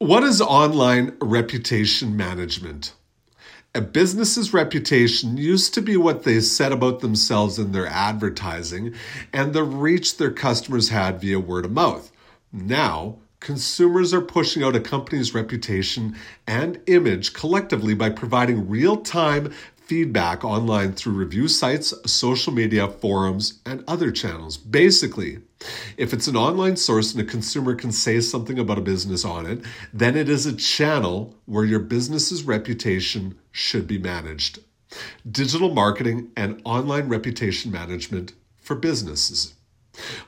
What is online reputation management? A business's reputation used to be what they said about themselves in their advertising and the reach their customers had via word of mouth. Now, consumers are pushing out a company's reputation and image collectively by providing real time feedback online through review sites, social media, forums, and other channels. Basically, if it's an online source and a consumer can say something about a business on it, then it is a channel where your business's reputation should be managed. Digital marketing and online reputation management for businesses.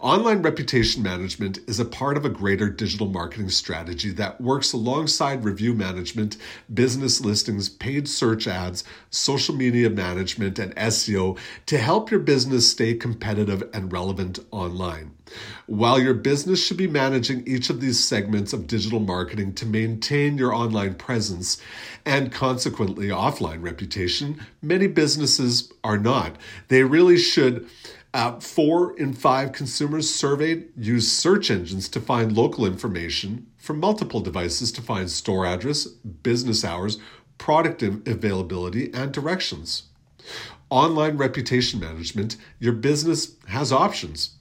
Online reputation management is a part of a greater digital marketing strategy that works alongside review management, business listings, paid search ads, social media management, and SEO to help your business stay competitive and relevant online. While your business should be managing each of these segments of digital marketing to maintain your online presence and consequently offline reputation, many businesses are not. They really should uh, four in five consumers surveyed use search engines to find local information from multiple devices to find store address, business hours, product availability, and directions. Online reputation management, your business has options.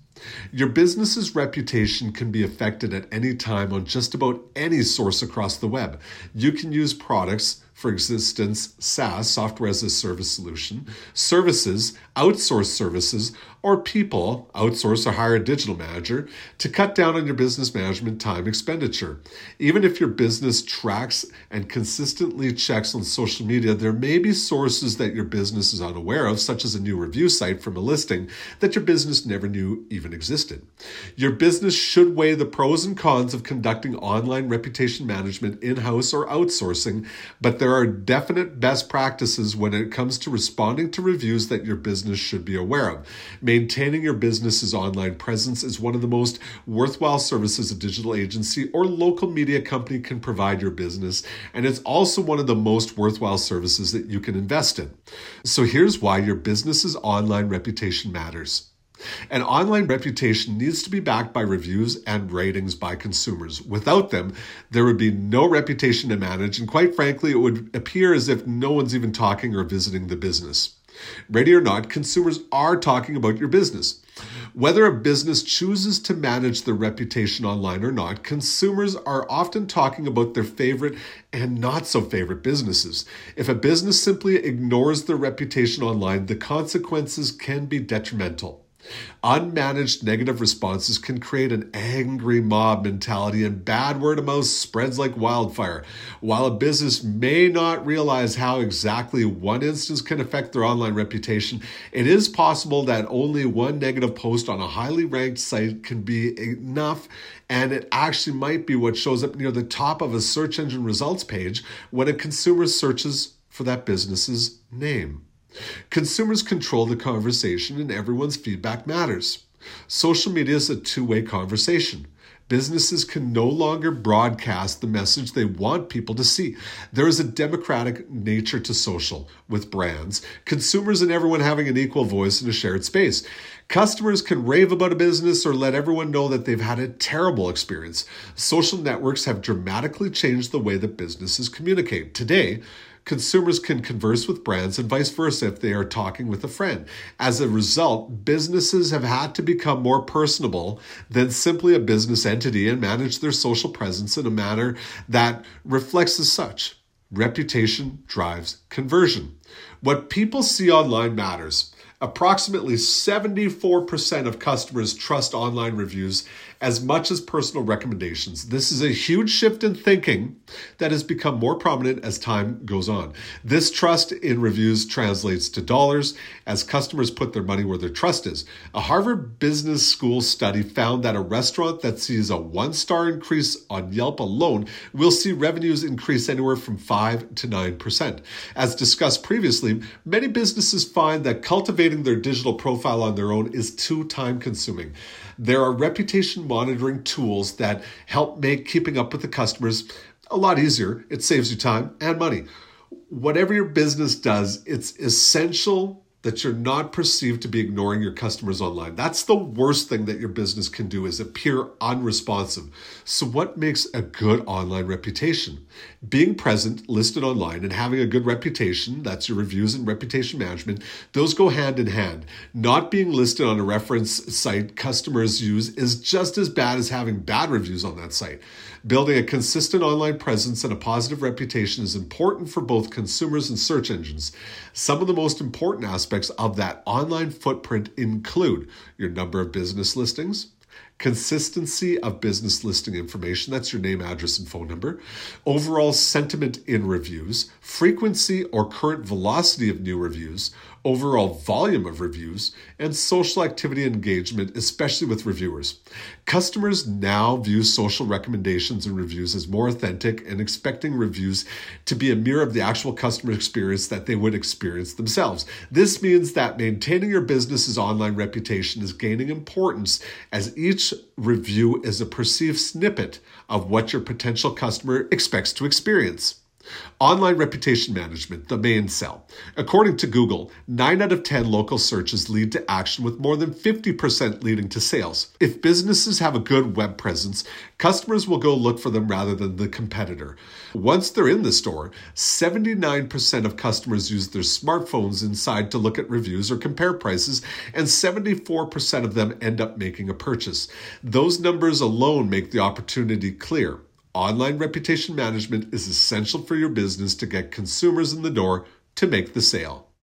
Your business's reputation can be affected at any time on just about any source across the web. You can use products for existence, SaaS, software as a service solution, services, outsource services, or people, outsource or hire a digital manager, to cut down on your business management time expenditure. Even if your business tracks and consistently checks on social media, there may be sources that your business is unaware of, such as a new review site from a listing that your business never knew even existed. Your business should weigh the pros and cons of conducting online reputation management in house or outsourcing, but there are definite best practices when it comes to responding to reviews that your business should be aware of. Maintaining your business's online presence is one of the most worthwhile services a digital agency or local media company can provide your business, and it's also one of the most worthwhile services that you can invest in. So here's why your business's online reputation matters. An online reputation needs to be backed by reviews and ratings by consumers. Without them, there would be no reputation to manage, and quite frankly, it would appear as if no one's even talking or visiting the business. Ready or not, consumers are talking about your business. Whether a business chooses to manage their reputation online or not, consumers are often talking about their favorite and not so favorite businesses. If a business simply ignores their reputation online, the consequences can be detrimental. Unmanaged negative responses can create an angry mob mentality, and bad word of mouth spreads like wildfire. While a business may not realize how exactly one instance can affect their online reputation, it is possible that only one negative post on a highly ranked site can be enough, and it actually might be what shows up near the top of a search engine results page when a consumer searches for that business's name. Consumers control the conversation and everyone's feedback matters. Social media is a two way conversation. Businesses can no longer broadcast the message they want people to see. There is a democratic nature to social with brands, consumers and everyone having an equal voice in a shared space. Customers can rave about a business or let everyone know that they've had a terrible experience. Social networks have dramatically changed the way that businesses communicate. Today, consumers can converse with brands and vice versa if they are talking with a friend. As a result, businesses have had to become more personable than simply a business entity and manage their social presence in a manner that reflects as such. Reputation drives conversion. What people see online matters. Approximately 74% of customers trust online reviews as much as personal recommendations. This is a huge shift in thinking that has become more prominent as time goes on. This trust in reviews translates to dollars as customers put their money where their trust is. A Harvard Business School study found that a restaurant that sees a one star increase on Yelp alone will see revenues increase anywhere from 5 to 9%. As discussed previously, many businesses find that cultivating their digital profile on their own is too time consuming. There are reputation monitoring tools that help make keeping up with the customers a lot easier. It saves you time and money. Whatever your business does, it's essential that you're not perceived to be ignoring your customers online. That's the worst thing that your business can do is appear unresponsive. So what makes a good online reputation? Being present, listed online and having a good reputation, that's your reviews and reputation management, those go hand in hand. Not being listed on a reference site customers use is just as bad as having bad reviews on that site. Building a consistent online presence and a positive reputation is important for both consumers and search engines. Some of the most important aspects of that online footprint include your number of business listings, consistency of business listing information that's your name, address, and phone number, overall sentiment in reviews, frequency or current velocity of new reviews, overall volume of reviews, and social activity engagement, especially with reviewers. Customers now view social recommendations and reviews as more authentic and expecting reviews to be a mirror of the actual customer experience that they would experience themselves. This means that maintaining your business's online reputation is gaining importance as review is a perceived snippet of what your potential customer expects to experience. Online reputation management, the main cell. According to Google, 9 out of 10 local searches lead to action with more than 50% leading to sales. If businesses have a good web presence, customers will go look for them rather than the competitor. Once they're in the store, 79% of customers use their smartphones inside to look at reviews or compare prices, and 74% of them end up making a purchase. Those numbers alone make the opportunity clear. Online reputation management is essential for your business to get consumers in the door to make the sale.